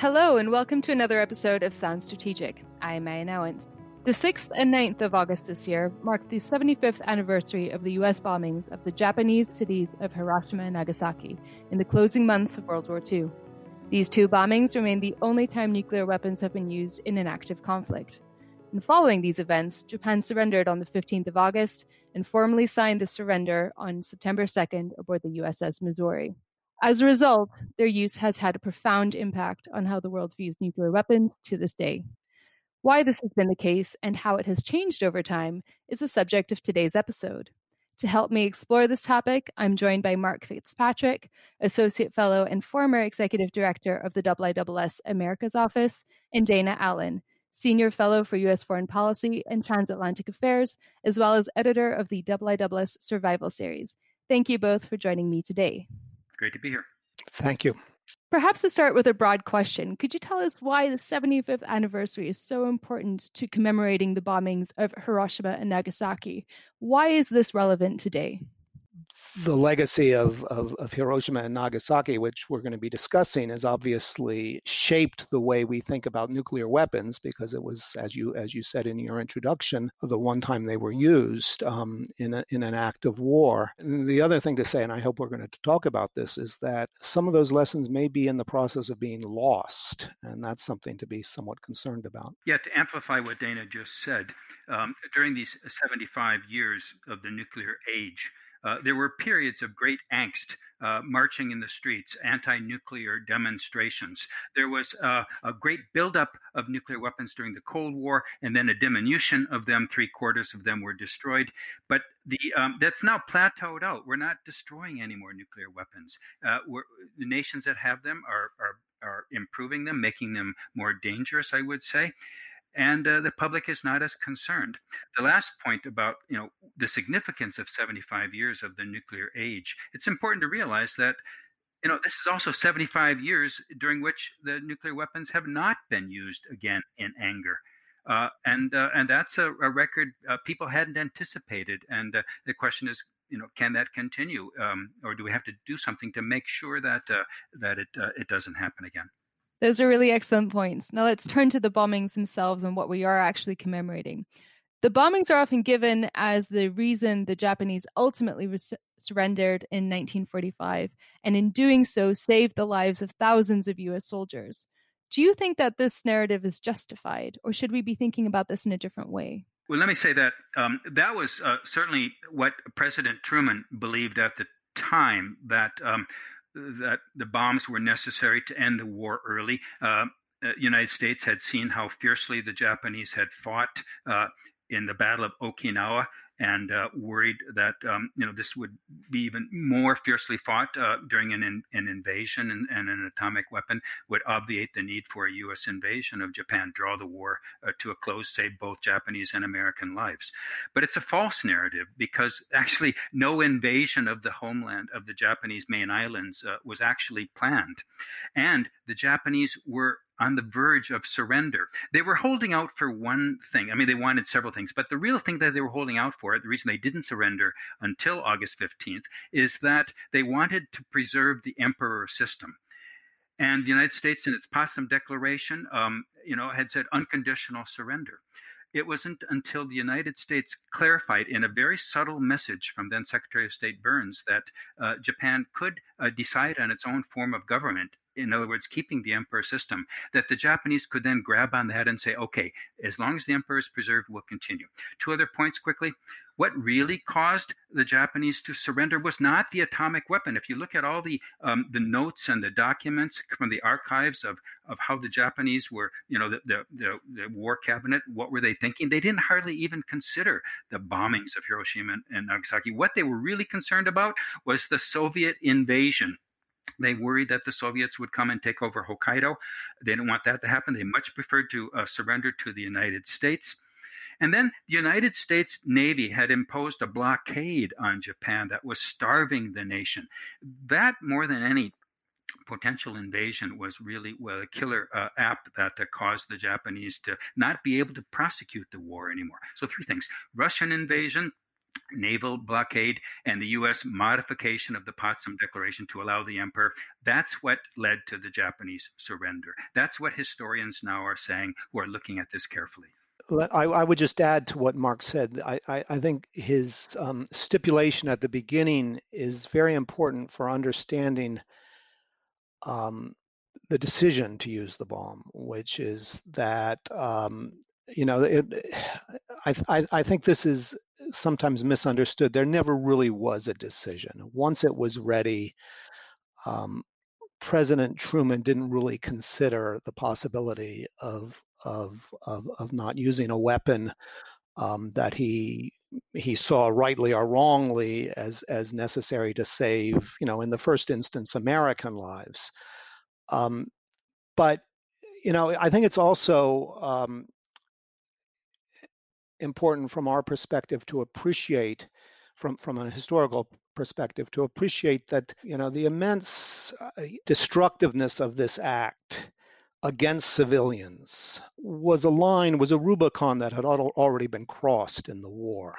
Hello, and welcome to another episode of Sound Strategic. I'm Meia Nouwens. The 6th and 9th of August this year marked the 75th anniversary of the US bombings of the Japanese cities of Hiroshima and Nagasaki in the closing months of World War II. These two bombings remain the only time nuclear weapons have been used in an active conflict. And following these events, Japan surrendered on the 15th of August and formally signed the surrender on September 2nd aboard the USS Missouri. As a result, their use has had a profound impact on how the world views nuclear weapons to this day. Why this has been the case and how it has changed over time is the subject of today's episode. To help me explore this topic, I'm joined by Mark Fitzpatrick, Associate Fellow and former Executive Director of the IISS Americas Office, and Dana Allin, Senior Fellow for U.S. Foreign Policy and Transatlantic Affairs, as well as editor of the IISS Survival Series. Thank you both for joining me today. Great to be here. Thank you. Perhaps to start with a broad question, could you tell us why the 75th anniversary is so important to commemorating the bombings of Hiroshima and Nagasaki? Why is this relevant today? The legacy of, of, of, Hiroshima and Nagasaki, which we're going to be discussing, has obviously shaped the way we think about nuclear weapons because it was, as you as you said in your introduction, the one time they were used um, in a, in an act of war. And the other thing to say, and I hope we're going to talk about this, is that some of those lessons may be in the process of being lost, and that's something to be somewhat concerned about. Yeah, to amplify what Dana just said, um, during these 75 years of the nuclear age. Uh, there were periods of great angst, uh, marching in the streets, anti nuclear demonstrations. There was uh, a great buildup of nuclear weapons during the Cold War, and then a diminution of them. Three quarters of them were destroyed. But the, um, that's now plateaued out. We're not destroying any more nuclear weapons. Uh, the nations that have them are, are, are improving them, making them more dangerous, I would say and uh, the public is not as concerned. The last point about you know the significance of 75 years of the nuclear age, it's important to realize that you know this is also 75 years during which the nuclear weapons have not been used again in anger. Uh, and uh, and that's a, a record uh, people hadn't anticipated. And uh, the question is, you know, can that continue, um, or do we have to do something to make sure that uh, that it it doesn't happen again? Those are really excellent points. Now let's turn to the bombings themselves and what we are actually commemorating. The bombings are often given as the reason the Japanese ultimately res- surrendered in 1945, and in doing so, saved the lives of thousands of US soldiers. Do you think that this narrative is justified, or should we be thinking about this in a different way? Well, let me say that um, that was uh, certainly what President Truman believed at the time that um, that the bombs were necessary to end the war early. Uh, uh, United States had seen how fiercely the Japanese had fought uh, in the Battle of Okinawa and uh, worried that um, you know this would be even more fiercely fought uh, during an, an invasion and, and, an atomic weapon would obviate the need for a U.S. invasion of Japan, draw the war uh, to a close, save both Japanese and American lives. But it's a false narrative because actually no invasion of the homeland of the Japanese main islands uh, was actually planned, and the Japanese were on the verge of surrender. They were holding out for one thing. I mean, they wanted several things, but the real thing that they were holding out for, the reason they didn't surrender until August 15th, is that they wanted to preserve the emperor system. And the United States, in its Potsdam Declaration, um, you know, had said unconditional surrender. It wasn't until the United States clarified in a very subtle message from then Secretary of State Byrnes that uh, Japan could uh, decide on its own form of government in other words, keeping the emperor system, that the Japanese could then grab on that and say, okay, as long as the emperor is preserved, we'll continue. Two other points quickly. What really caused the Japanese to surrender was not the atomic weapon. If you look at all the um, the notes and the documents from the archives of, of how the Japanese were, you know, the, the, the, the war cabinet, what were they thinking? They didn't hardly even consider the bombings of Hiroshima and, and Nagasaki. What they were really concerned about was the Soviet invasion they worried that the Soviets would come and take over Hokkaido. They didn't want that to happen. They much preferred to uh, surrender to the United States. And then the United States Navy had imposed a blockade on Japan that was starving the nation. That, more than any potential invasion, was really well, a killer uh, app that uh, caused the Japanese to not be able to prosecute the war anymore. So, three things Russian invasion, naval blockade and the U.S. modification of the Potsdam Declaration to allow the emperor. That's what led to the Japanese surrender. That's what historians now are saying who are looking at this carefully. I, I would just add to what Mark said. I, I, I think his um, stipulation at the beginning is very important for understanding um, the decision to use the bomb, which is that um, you know it, I, I, I think this is sometimes misunderstood. There never really was a decision. Once it was ready, um, President Truman didn't really consider the possibility of of of, of not using a weapon um, that he he saw rightly or wrongly as as necessary to save, you know, in the first instance, American lives. Um, but you know, I think it's also um, important from our perspective to appreciate from from a historical perspective to appreciate that you know the immense uh, destructiveness of this act against civilians was a line was a rubicon that had already been crossed in the war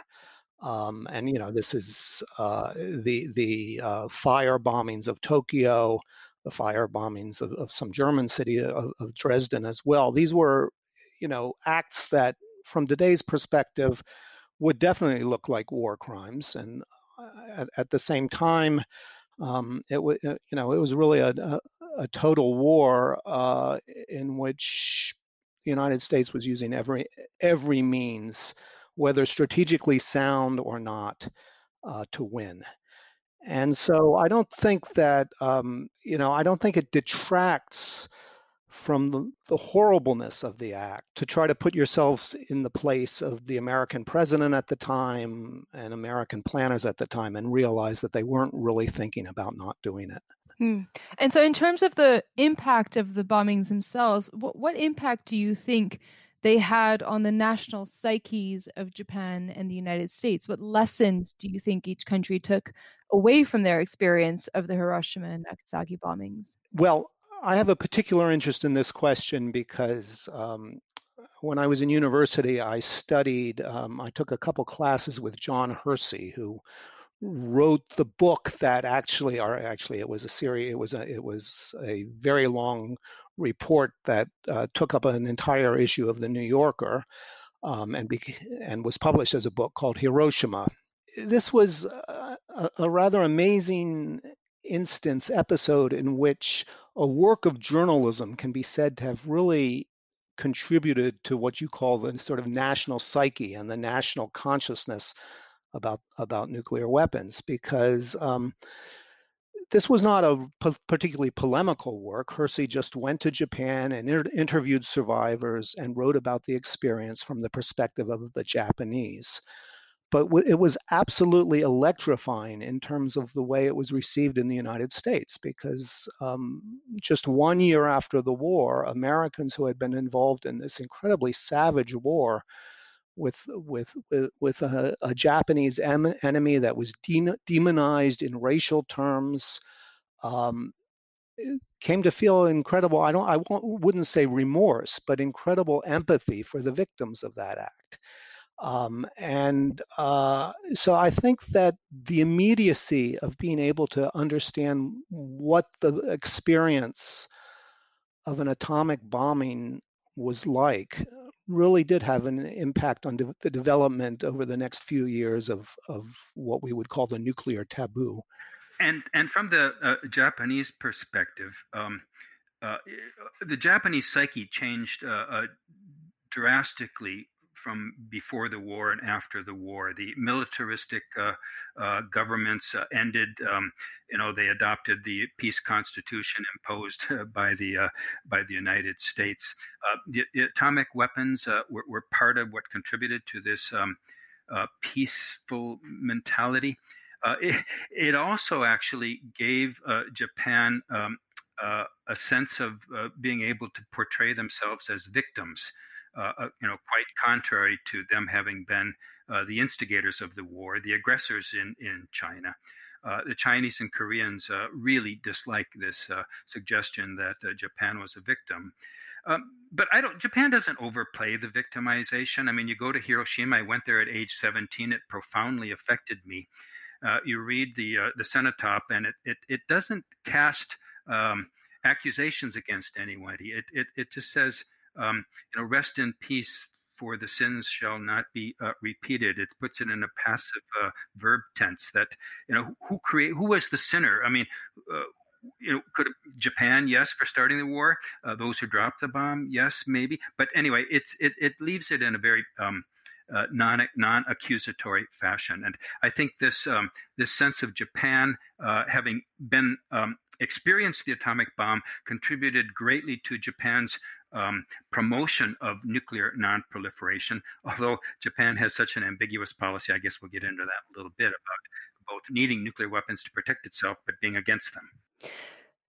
um, and you know this is uh, the the uh, fire bombings of Tokyo, the fire bombings of, of some German city of, of, Dresden as well. These were, you know, acts that from today's perspective, would definitely look like war crimes. And uh, at, at the same time, um, it was uh, you know it was really a, a, a total war uh, in which the United States was using every every means, whether strategically sound or not, uh, to win. And so I don't think that um, you know I don't think it detracts from the, the, horribleness of the act to try to put yourselves in the place of the American president at the time and American planners at the time and realize that they weren't really thinking about not doing it. Hmm. And so, in terms of the impact of the bombings themselves, what, what impact do you think they had on the national psyches of Japan and the United States? What lessons do you think each country took away from their experience of the Hiroshima and Nagasaki bombings? Well, I have a particular interest in this question because um, when I was in university, I studied, um, I took a couple classes with John Hersey, who wrote the book that actually, or actually, it was a series, it was a, it was a very long report that uh, took up an entire issue of the New Yorker um, and, and was published as a book called Hiroshima. This was a, a rather amazing instance, episode in which a work of journalism can be said to have really contributed to what you call the sort of national psyche and the national consciousness about about nuclear weapons because um, this was not a particularly polemical work. Hersey just went to Japan and inter- interviewed survivors and wrote about the experience from the perspective of the Japanese but it was absolutely electrifying in terms of the way it was received in the United States because um, just one year after the war, Americans who had been involved in this incredibly savage war with with with, a, a Japanese em- enemy that was de- demonized in racial terms. Um, came to feel incredible i don't i wouldn't say remorse but incredible empathy for the victims of that act um, and uh, so I think that the immediacy of being able to understand what the experience of an atomic bombing was like really did have an impact on de- the development over the next few years of, of what we would call the nuclear taboo. And, and from the uh, Japanese perspective, um, uh, the Japanese psyche changed uh, uh, drastically from before the war and after the war. The militaristic uh, uh, governments uh, ended. Um, you know, they adopted the peace constitution imposed by the uh, by the United States. Uh, the, the, atomic weapons uh, were, were, part of what contributed to this um, peaceful mentality. It, it, also actually gave Japan um, a sense of being able to portray themselves as victims. Uh, uh, you know, quite contrary to them having been uh, the instigators of the war, the aggressors in in China. uh, the Chinese and Koreans uh, really dislike this uh, suggestion that Japan was a victim. Um, but I don't. Japan doesn't overplay the victimization. I mean, you go to Hiroshima. I went there at age 17. It profoundly affected me. You read the the cenotaph, and it it, it doesn't cast um, accusations against anybody. It it it just says, um, you know, rest in peace, for the sins shall not be uh, repeated. It puts it in a passive uh, verb tense that you know who create who was the sinner. I mean, uh, you know, could Japan, yes, for starting the war. Uh, those who dropped the bomb, yes, maybe. But anyway, it's it it leaves it in a very um, uh, non non accusatory fashion, and I think this um, this sense of Japan uh, having been um, experienced the atomic bomb contributed greatly to Japan's um, promotion of nuclear non-proliferation. Although Japan has such an ambiguous policy, I guess we'll get into that a little bit about both needing nuclear weapons to protect itself but being against them.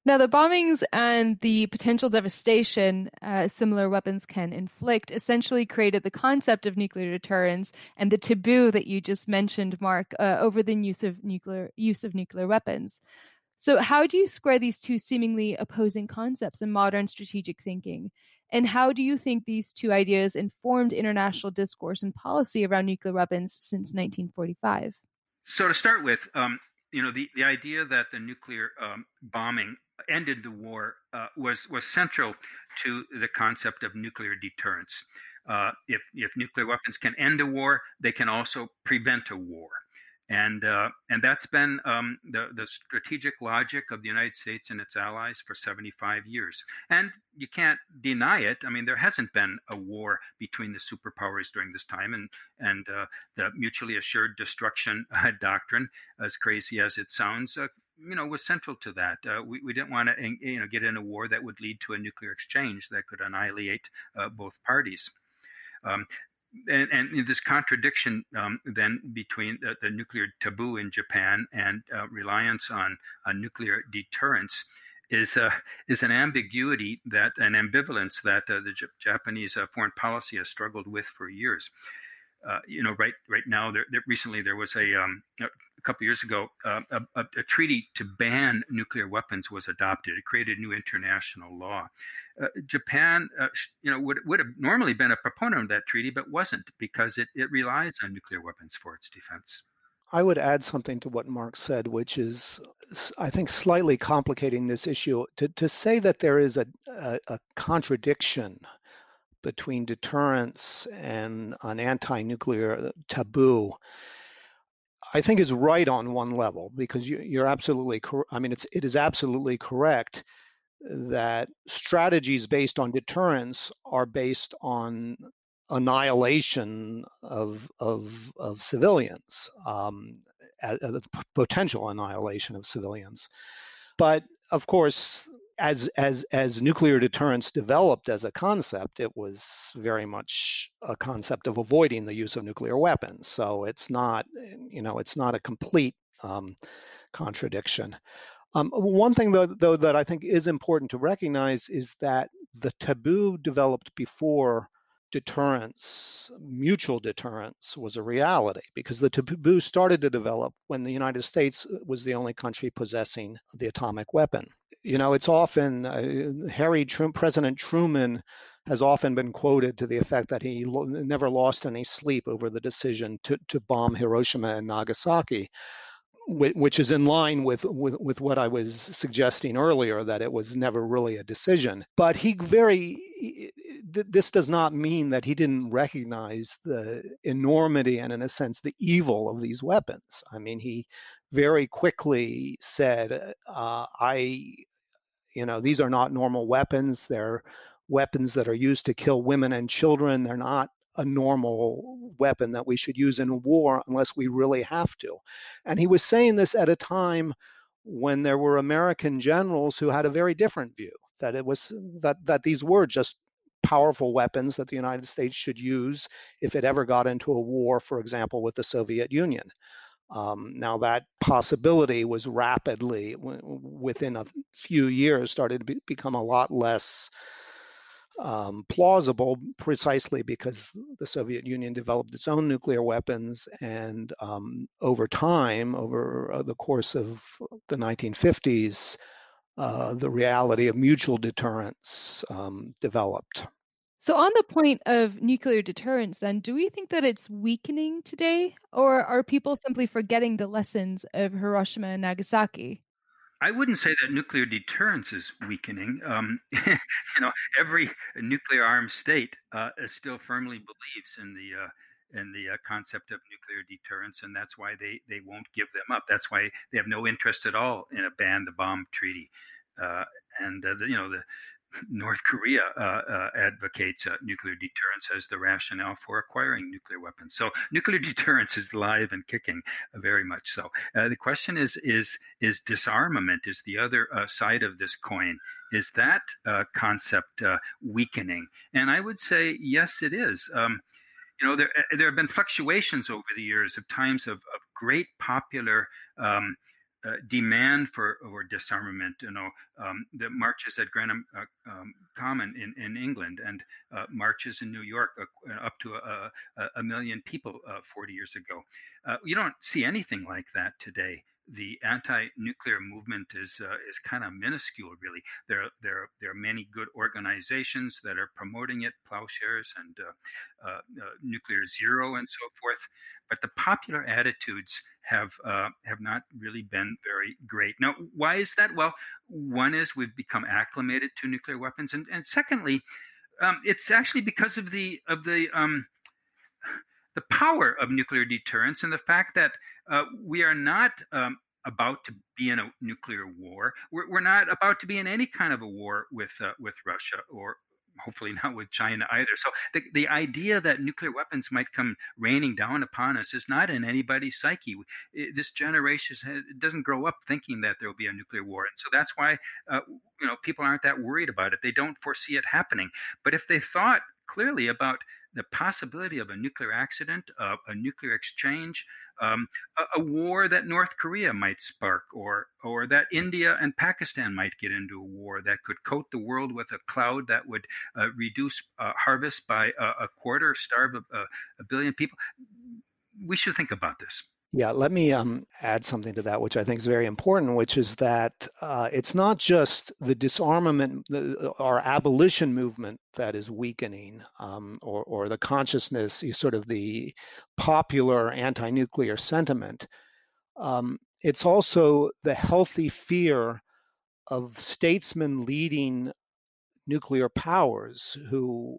Now, the bombings and the potential devastation uh, similar weapons can inflict essentially created the concept of nuclear deterrence and the taboo that you just mentioned, Mark, uh, over the use of nuclear use of nuclear weapons. So, how do you square these two seemingly opposing concepts in modern strategic thinking? And how do you think these two ideas informed international discourse and policy around nuclear weapons since 1945? So, to start with, um, you know, the, the idea that the nuclear um, bombing ended the war uh, was was central to the concept of nuclear deterrence. Uh, if if nuclear weapons can end a war, they can also prevent a war, and uh, and that's been um, the the strategic logic of the United States and its allies for 75 years. And you can't deny it. I mean, there hasn't been a war between the superpowers during this time, and and uh, the mutually assured destruction doctrine, as crazy as it sounds, uh, you know, was central to that. Uh, we, we didn't want to, you know, get in a war that would lead to a nuclear exchange that could annihilate uh, both parties. Um, and, and, this contradiction um, then between the, the, nuclear taboo in Japan and uh, reliance on, on nuclear deterrence is uh, is an ambiguity that an ambivalence that uh, the J- Japanese uh, foreign policy has struggled with for years. Uh, you know, right right now, there, there, recently there was a, um, a couple years ago, uh, a, a, treaty to ban nuclear weapons was adopted. It created new international law. Uh, Japan, uh, you know, would would have normally been a proponent of that treaty, but wasn't because it, it relies on nuclear weapons for its defense. I would add something to what Mark said, which is, I think, slightly complicating this issue. To, to say that there is a, a, a contradiction between deterrence and an anti-nuclear taboo I think is right on one level because you, are absolutely correct. I mean, it's it is absolutely correct that strategies based on deterrence are based on annihilation of of of civilians, um, potential annihilation of civilians. But of course, as as as nuclear deterrence developed as a concept, it was very much a concept of avoiding the use of nuclear weapons. So it's not, you know, it's not a complete um, contradiction. Um, one thing though, though that I think is important to recognize is that the taboo developed before deterrence, mutual deterrence, was a reality because the taboo started to develop when the United States was the only country possessing the atomic weapon. You know, it's often uh, Harry President Truman has often been quoted to the effect that he lo- never lost any sleep over the decision to, to bomb Hiroshima and Nagasaki, which, is in line with, with, with what I was suggesting earlier, that it was never really a decision. But he very, this does not mean that he didn't recognize the enormity and, in a sense, the evil of these weapons. I mean, he very quickly said, uh, I you know, these are not normal weapons. They're weapons that are used to kill women and children. They're not a normal weapon that we should use in a war unless we really have to. And he was saying this at a time when there were American generals who had a very different view that it was that that these were just powerful weapons that the United States should use if it ever got into a war, for example, with the Soviet Union. Um, now that possibility was rapidly, w- within a few years, started to be, become a lot less um, plausible precisely because the Soviet Union developed its own nuclear weapons, and um, over time, over uh, the course of the 1950s, uh, the reality of mutual deterrence um, developed. So, on the point of nuclear deterrence, then, do we think that it's weakening today, or are people simply forgetting the lessons of Hiroshima and Nagasaki? I wouldn't say that nuclear deterrence is weakening. Um, you know, every nuclear armed state uh, still firmly believes in the uh, in the uh, concept of nuclear deterrence, and that's why they they won't give them up. That's why they have no interest at all in a ban the bomb treaty. Uh, and uh, the, you know the North Korea uh, uh, advocates uh, nuclear deterrence as the rationale for acquiring nuclear weapons. So nuclear deterrence is live and kicking, uh, very much so. Uh, the question is is is disarmament is the other uh, side of this coin. Is that concept weakening? And I would say yes, it is. Um, you know, there there have been fluctuations over the years of times of, of great popular um, uh, demand for or disarmament, you know, um, the marches at Greenham uh, um, Common in, in England and uh, marches in New York uh, up to a, a million people uh, 40 years ago. Uh, you don't see anything like that today the anti-nuclear movement is uh, is kind of minuscule, really. There there there are many good organizations that are promoting it, Plowshares and uh, uh, uh, Nuclear Zero and so forth. But the popular attitudes have uh, have not really been very great. Now, why is that? Well, one is we've become acclimated to nuclear weapons, and and secondly, um, it's actually because of the of the um, the power of nuclear deterrence and the fact that uh, we are not um, about to be in a nuclear war. We're, we're, not about to be in any kind of a war with uh, with Russia or hopefully not with China either. So the, the idea that nuclear weapons might come raining down upon us is not in anybody's psyche. This generation has, doesn't grow up thinking that there will be a nuclear war, and so that's why uh, you know people aren't that worried about it. They don't foresee it happening. But if they thought clearly about the possibility of a nuclear accident, uh, a nuclear exchange, um, a, a, war that North Korea might spark, or or that India and Pakistan might get into a war that could coat the world with a cloud that would uh, reduce uh, harvest by a, a, quarter, starve a, a billion people. We should think about this. Yeah, let me um, add something to that, which I think is very important, which is that uh, it's not just the disarmament the, or abolition movement that is weakening, um, or, or the consciousness, sort of the popular anti nuclear sentiment. Um, it's also the healthy fear of statesmen leading nuclear powers who,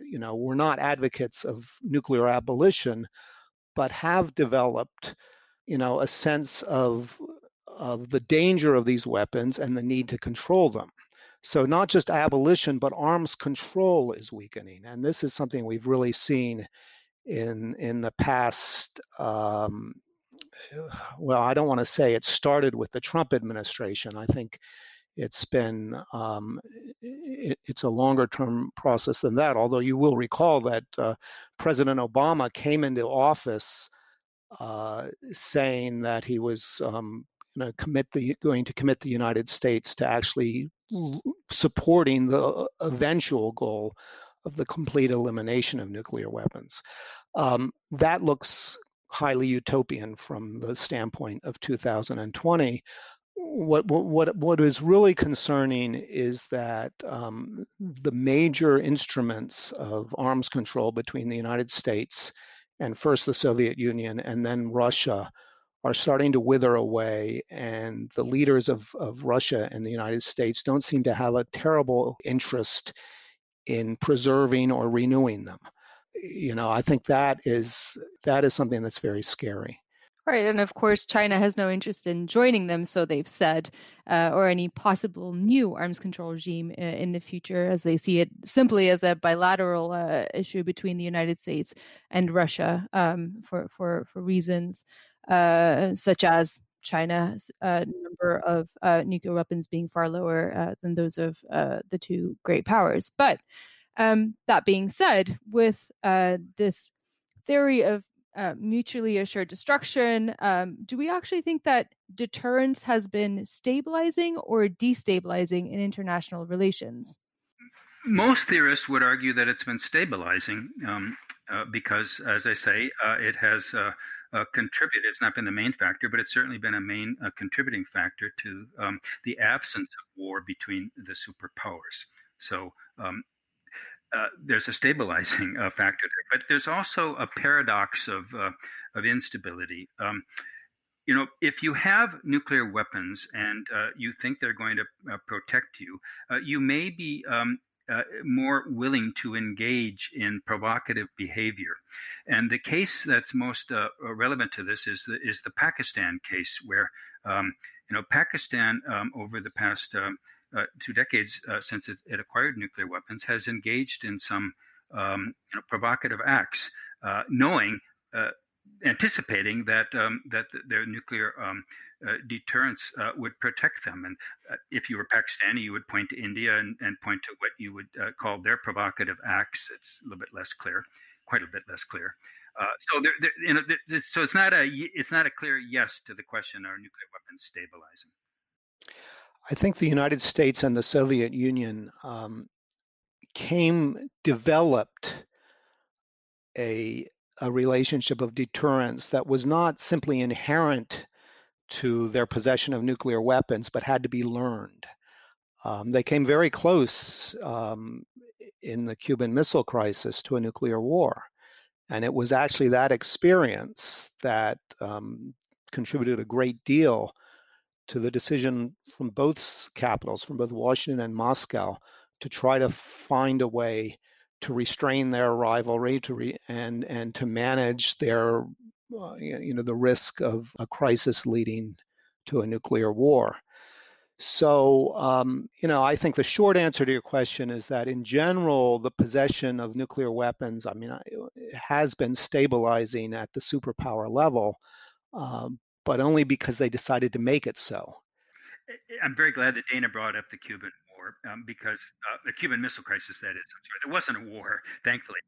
you know, were not advocates of nuclear abolition but have developed, you know, a sense of of the danger of these weapons and the need to control them. So not just abolition, but arms control is weakening, and this is something we've really seen in in the past. Um, well, I don't want to say it started with the Trump administration. I think it's been um, it, it's a longer term process than that. Although you will recall that uh, President Obama came into office uh, saying that he was um, going to commit the going to commit the United States to actually supporting the eventual goal of the complete elimination of nuclear weapons. Um, that looks highly utopian from the standpoint of 2020 what what what is really concerning is that um, the major instruments of arms control between the United States and first the Soviet Union and then Russia are starting to wither away, and the leaders of, of Russia and the United States don't seem to have a terrible interest in preserving or renewing them. You know, I think that is that is something that's very scary. Right, and of course, China has no interest in joining them, so they've said, uh, or any possible new arms control regime uh, in the future, as they see it simply as a bilateral uh, issue between the United States and Russia um, for for for reasons uh, such as China's uh, number of uh, nuclear weapons being far lower than those of the two great powers. But um, that being said, with this theory of uh, mutually assured destruction. Um, do we actually think that deterrence has been stabilizing or destabilizing in international relations? most theorists would argue that it's been stabilizing um, uh, because, as I say, uh, it has uh, uh, contributed. It's not been the main factor, but it's certainly been a main contributing factor to um, the absence of war between the superpowers. So um, uh, there's a stabilizing factor there, but there's also a paradox of of instability. Um, you know, if you have nuclear weapons and uh, you think they're going to uh, protect you, uh, you may be um, uh, more willing to engage in provocative behavior. And the case that's most uh, relevant to this is the, is the Pakistan case, where um, you know Pakistan um, over the past uh, two decades since it, it, acquired nuclear weapons has engaged in some um, you know, provocative acts, knowing anticipating that um, that their nuclear um, uh, deterrence uh, would protect them. And uh, if you were Pakistani, you would point to India and, and point to what you would uh, call their provocative acts. It's a little bit less clear, quite a bit less clear. Uh, so you know, so it's not a it's not a clear yes to the question: Are nuclear weapons stabilizing? I think the United States and the Soviet Union um, came developed a a relationship of deterrence that was not simply inherent to their possession of nuclear weapons, but had to be learned. Um, they came very close um, in the Cuban Missile Crisis to a nuclear war. And it was actually that experience that um, contributed a great deal to the decision from both capitals, from both Washington and Moscow, to try to find a way to restrain their rivalry to re- and and to manage their uh, you know the risk of a crisis leading to a nuclear war. So um, you know I think the short answer to your question is that in general the possession of nuclear weapons I mean has been stabilizing at the superpower level, um, but only because they decided to make it so. I'm very glad that Dana brought up the Cuban war um, because uh, the Cuban Missile Crisis. That is, there wasn't a war, thankfully,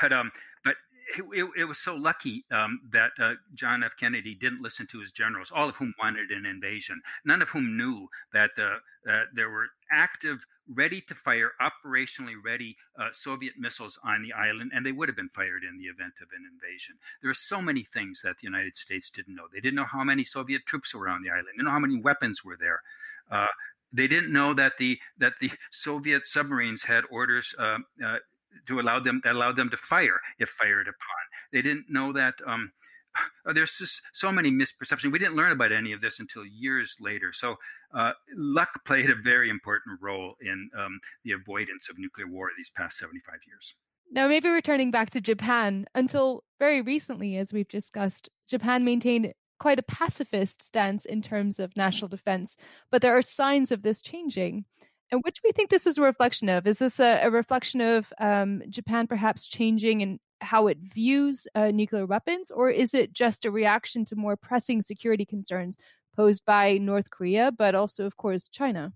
but um, but it, it, it, was so lucky um, that uh, John F. Kennedy didn't listen to his generals, all of whom wanted an invasion, none of whom knew that uh, there were active, ready to fire, operationally ready uh, Soviet missiles on the island, and they would have been fired in the event of an invasion. There are so many things that the United States didn't know. They didn't know how many Soviet troops were on the island. They didn't know how many weapons were there. Uh, they didn't know that the that the Soviet submarines had orders uh, uh, to allow them that allowed them to fire if fired upon. They didn't know that. Um, there's just so many misperceptions. We didn't learn about any of this until years later. So uh, luck played a very important role in um, the avoidance of nuclear war these past 75 years. Now, maybe returning back to Japan, until very recently, as we've discussed, Japan maintained quite a pacifist stance in terms of national defense, but there are signs of this changing. And what do we think this is a reflection of? Is this a, a reflection of um, Japan perhaps changing in how it views uh, nuclear weapons, or is it just a reaction to more pressing security concerns posed by North Korea, but also, of course, China?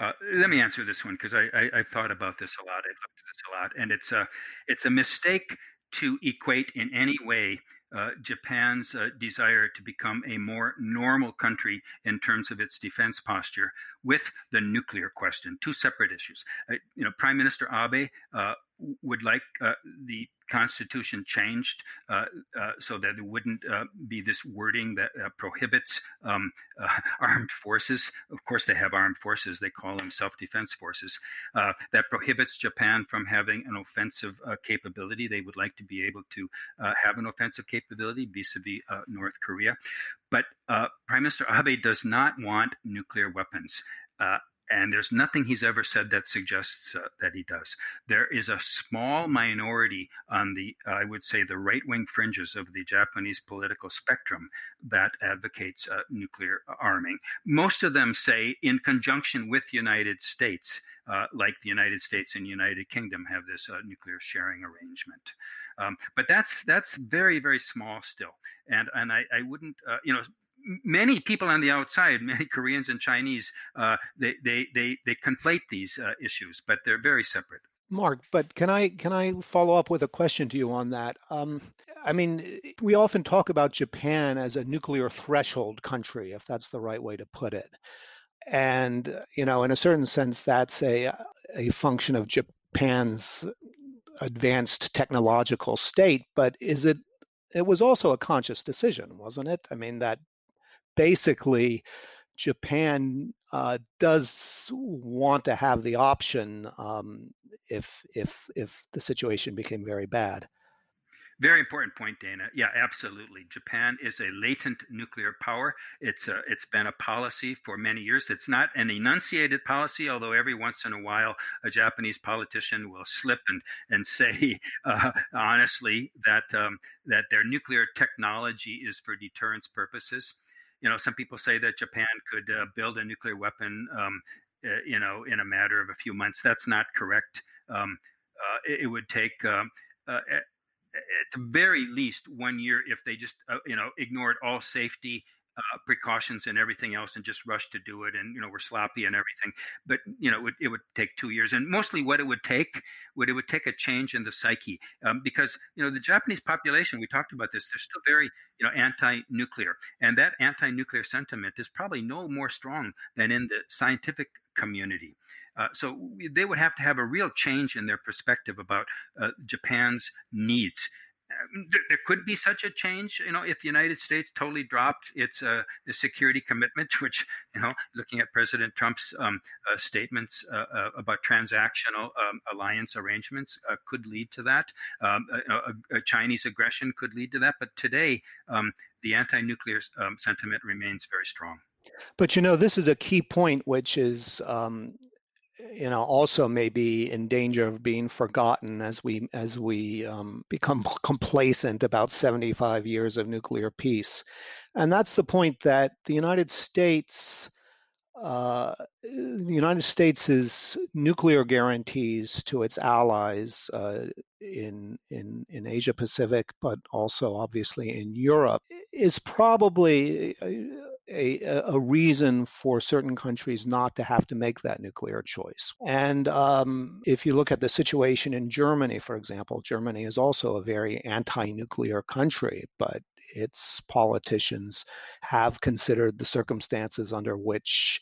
Uh, let me answer this one because I, I, have thought about this a lot. I've looked at this a lot, and it's a it's a mistake to equate in any way uh, Japan's uh, desire to become a more normal country in terms of its defense posture with the nuclear question, two separate issues. Uh, you know, Prime Minister Abe uh, would like uh, the constitution changed uh, uh, so that it wouldn't uh, be this wording that uh, prohibits um, uh, armed forces. Of course, they have armed forces; they call them self-defense forces. that prohibits Japan from having an offensive capability. They would like to be able to have an offensive capability vis-a-vis North Korea. But Prime Minister Abe does not want nuclear weapons. And there's nothing he's ever said that suggests uh, that he does. There is a small minority on the, uh, I would say, the right wing fringes of the Japanese political spectrum that advocates uh, nuclear arming. Most of them say, in conjunction with the United States, uh, like the United States and United Kingdom have this uh, nuclear sharing arrangement. Um, but that's that's very very small still, and and I, I wouldn't uh, you know many people on the outside, many Koreans and Chinese, uh, they, they, they, they conflate these uh, issues, but they're very separate. Mark, but can I can I follow up with a question to you on that? Um, I mean, we often talk about Japan as a nuclear threshold country, if that's the right way to put it. And you know, in a certain sense, that's a a function of Japan's advanced technological state, but is it? It was also a conscious decision, wasn't it? I mean, that basically Japan uh, does want to have the option um, if if if the situation became very bad. Very important point, Dana. Yeah, absolutely. Japan is a latent nuclear power. It's a, it's been a policy for many years. It's not an enunciated policy, although every once in a while a Japanese politician will slip and and say uh, honestly that um, that their nuclear technology is for deterrence purposes. You know, some people say that Japan could uh, build a nuclear weapon, um, uh, you know, in a matter of a few months. That's not correct. Um, uh, it, it, would take um, uh, at the very least one year if they just uh, you know ignored all safety uh, precautions and everything else and just rush to do it and you know we're sloppy and everything. But you know it would, it would take two years. And mostly what it would take would it would take a change in the psyche um, because you know the japanese population we talked about this they're still very you know anti-nuclear. And that anti-nuclear sentiment is probably no more strong than in the scientific community. Uh, so they would have to have a real change in their perspective about uh, Japan's needs. Um, there could be such a change, you know, if the United States totally dropped its uh, security commitment, which, you know, looking at President Trump's um, uh, statements uh, uh about transactional um, alliance arrangements, uh, could lead to that. Um, a, a, Chinese aggression could lead to that. But today, um, the anti-nuclear um, sentiment remains very strong. But you know, this is a key point, which is um, you know also may be in danger of being forgotten as we as we um, become complacent about 75 years of nuclear peace. And that's the point that the united states uh, the United States' nuclear guarantees to its allies uh, in, in, in Asia Pacific, but also obviously in Europe, is probably a, a, reason for certain countries not to have to make that nuclear choice. And um, if you look at the situation in Germany, for example, Germany is also a very anti nuclear country, but its politicians have considered the circumstances under which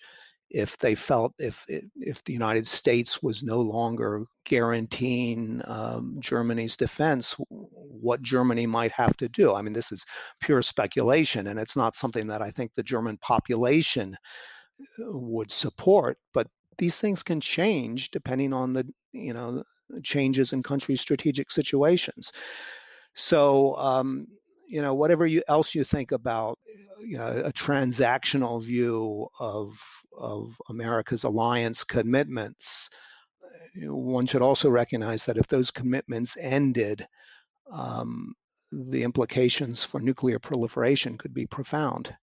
if they felt if if the United States was no longer guaranteeing um, Germany's defense, what Germany might have to do. I mean, this is pure speculation, and it's not something that I think the German population uh, would support. But these things can change depending on the you know changes in country strategic situations. So um, you know whatever you, else you think about you know a transactional view of of America's alliance commitments, one should also recognize that if those commitments ended, um, the implications for nuclear proliferation could be profound.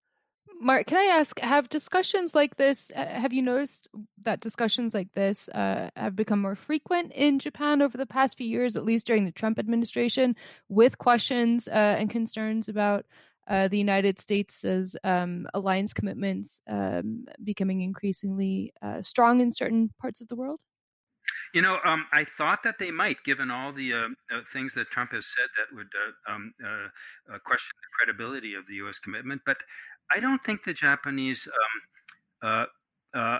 Mark, can I ask, have discussions like this, uh, have you noticed that discussions like this uh, have become more frequent in Japan over the past few years, at least during the Trump administration, with questions uh, and concerns about uh, the United States' um, alliance commitments um, becoming increasingly uh, strong in certain parts of the world? You know, um, I thought that they might, given all the uh, uh, things that Trump has said that would uh, um, question the credibility of the U.S. commitment. But I don't think the Japanese um, uh, uh,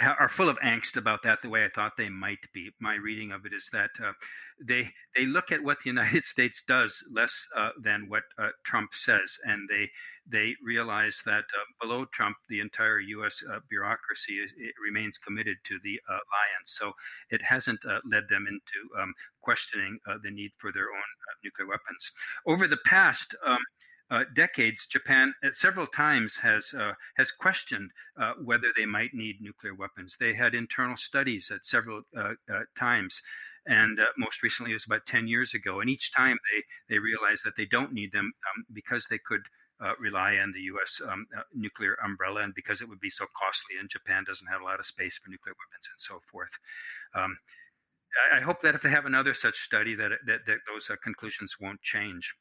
are full of angst about that the way I thought they might be. My reading of it is that uh, they they look at what the United States does less uh, than what uh, Trump says, and they they realize that uh, below Trump, the entire U.S. Uh, bureaucracy is, remains committed to the alliance. So it hasn't led them into um, questioning the need for their own nuclear weapons. Over the past um, uh, decades, Japan uh, several times has uh, has questioned uh, whether they might need nuclear weapons. They had internal studies at several uh, uh, times, and most recently it was about ten years ago. And each time they they realized that they don't need them um, because they could. rely on the U.S. Um, nuclear umbrella, and because it would be so costly, and Japan doesn't have a lot of space for nuclear weapons and so forth. Um, I, I, hope that if they have another such study, that that, that those conclusions won't change.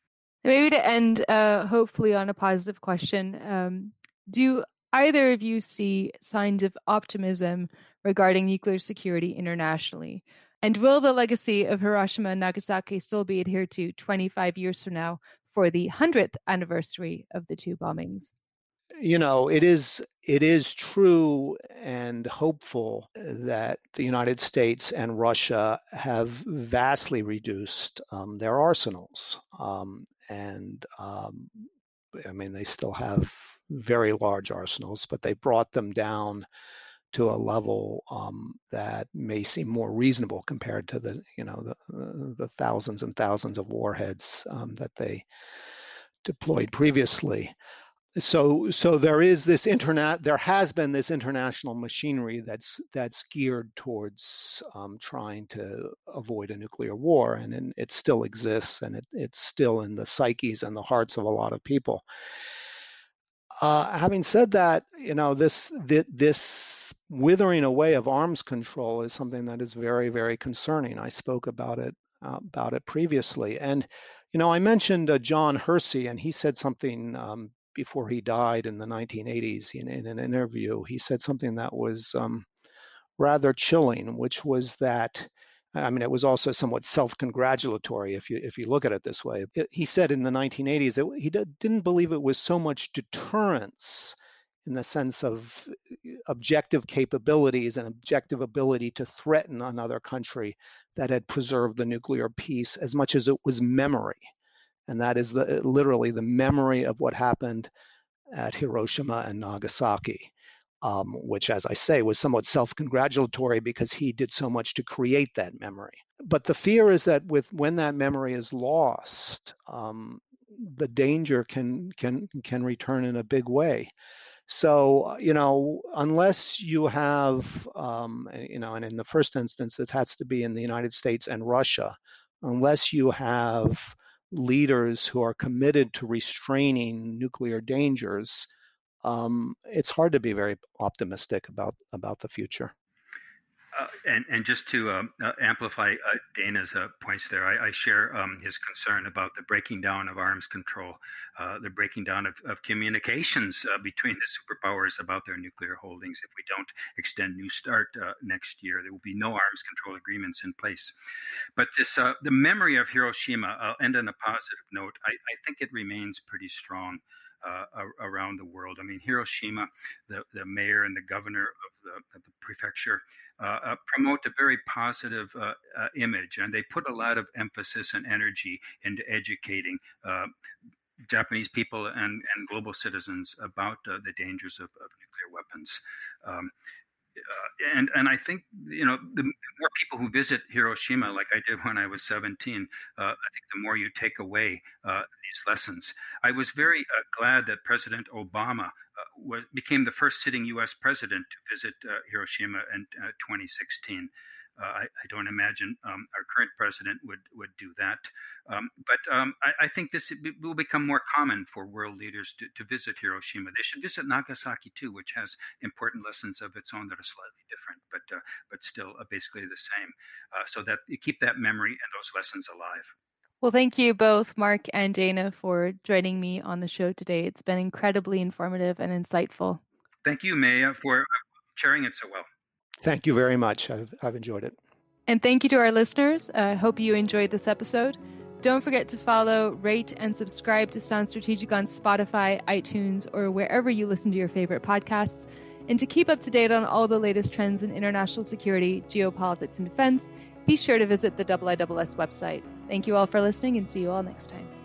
Maybe to end, uh, hopefully, on a positive question, um, do either of you see signs of optimism regarding nuclear security internationally? And will the legacy of Hiroshima and Nagasaki still be adhered to 25 years from now for the 100th anniversary of the two bombings? you know, it is it is true and hopeful that the United States and Russia have vastly reduced um, their arsenals, um, and um, I mean they still have very large arsenals, but they brought them down to a level um, that may seem more reasonable compared to the you know the, the thousands and thousands of warheads um, that they deployed previously so so there is this internet there has been this international machinery that's that's geared towards um, trying to avoid a nuclear war and, and it still exists and it, it's still in the psyches and the hearts of a lot of people. Uh, having said that you know this this withering away of arms control is something that is very very concerning. I spoke about it uh, about it previously and you know, I mentioned uh, John Hersey, and he said something um, before he died in the 1980s in, in an interview. He said something that was um, rather chilling, which was that. I mean, it was also somewhat self-congratulatory if you if you look at it this way. It, he said in the 1980s that he did, didn't believe it was so much deterrence in the sense of uh, objective capabilities and objective ability to threaten another country that had preserved the nuclear peace as much as it was memory and that is the, literally the memory of what happened at Hiroshima and Nagasaki, um, which, as I say, was somewhat self congratulatory because he did so much to create that memory. But the fear is that with when that memory is lost, um, the danger can can can return in a big way. So you know, unless you have um, you know, and in the first instance, it has to be in the United States and Russia, unless you have leaders who are committed to restraining nuclear dangers, um, it's hard to be very optimistic about about the future. Uh, and, and just to um, uh, amplify uh, Dana's uh, points there, I, I share um, his concern about the breaking down of arms control, uh, the breaking down of, of communications between the superpowers about their nuclear holdings. If we don't extend New START next year, there will be no arms control agreements in place. But this, the memory of Hiroshima, I'll end on a positive note. I, I think it remains pretty strong. Uh, around the world. I mean, Hiroshima, the, the mayor and the governor of the, of the prefecture uh, uh, promote a very positive uh, uh, image, and they put a lot of emphasis and energy into educating uh, Japanese people and, and global citizens about the dangers of, of, nuclear weapons. Um, uh, and and I think you know the more people who visit Hiroshima, like I did when I was 17, uh, I think the more you take away uh, these lessons. I was very uh, glad that President Obama uh, was, became the first sitting U.S. president to visit uh, Hiroshima in 2016. Uh, I, I, don't imagine um, our current president would would do that. Um, but um, I, I, think this will become more common for world leaders to, to visit Hiroshima. They should visit Nagasaki too, which has important lessons of its own that are slightly different, but uh, but still uh, basically the same. Uh, so that you keep that memory and those lessons alive. Well, thank you both, Mark and Dana, for joining me on the show today. It's been incredibly informative and insightful. Thank you, Meia, for sharing it so well. Thank you very much. I've, I've enjoyed it. And thank you to our listeners. I uh, hope you enjoyed this episode. Don't forget to follow, rate, and subscribe to Sounds Strategic on Spotify, iTunes, or wherever you listen to your favorite podcasts. And to keep up to date on all the latest trends in international security, geopolitics, and defense, be sure to visit the IISS website. Thank you all for listening and see you all next time.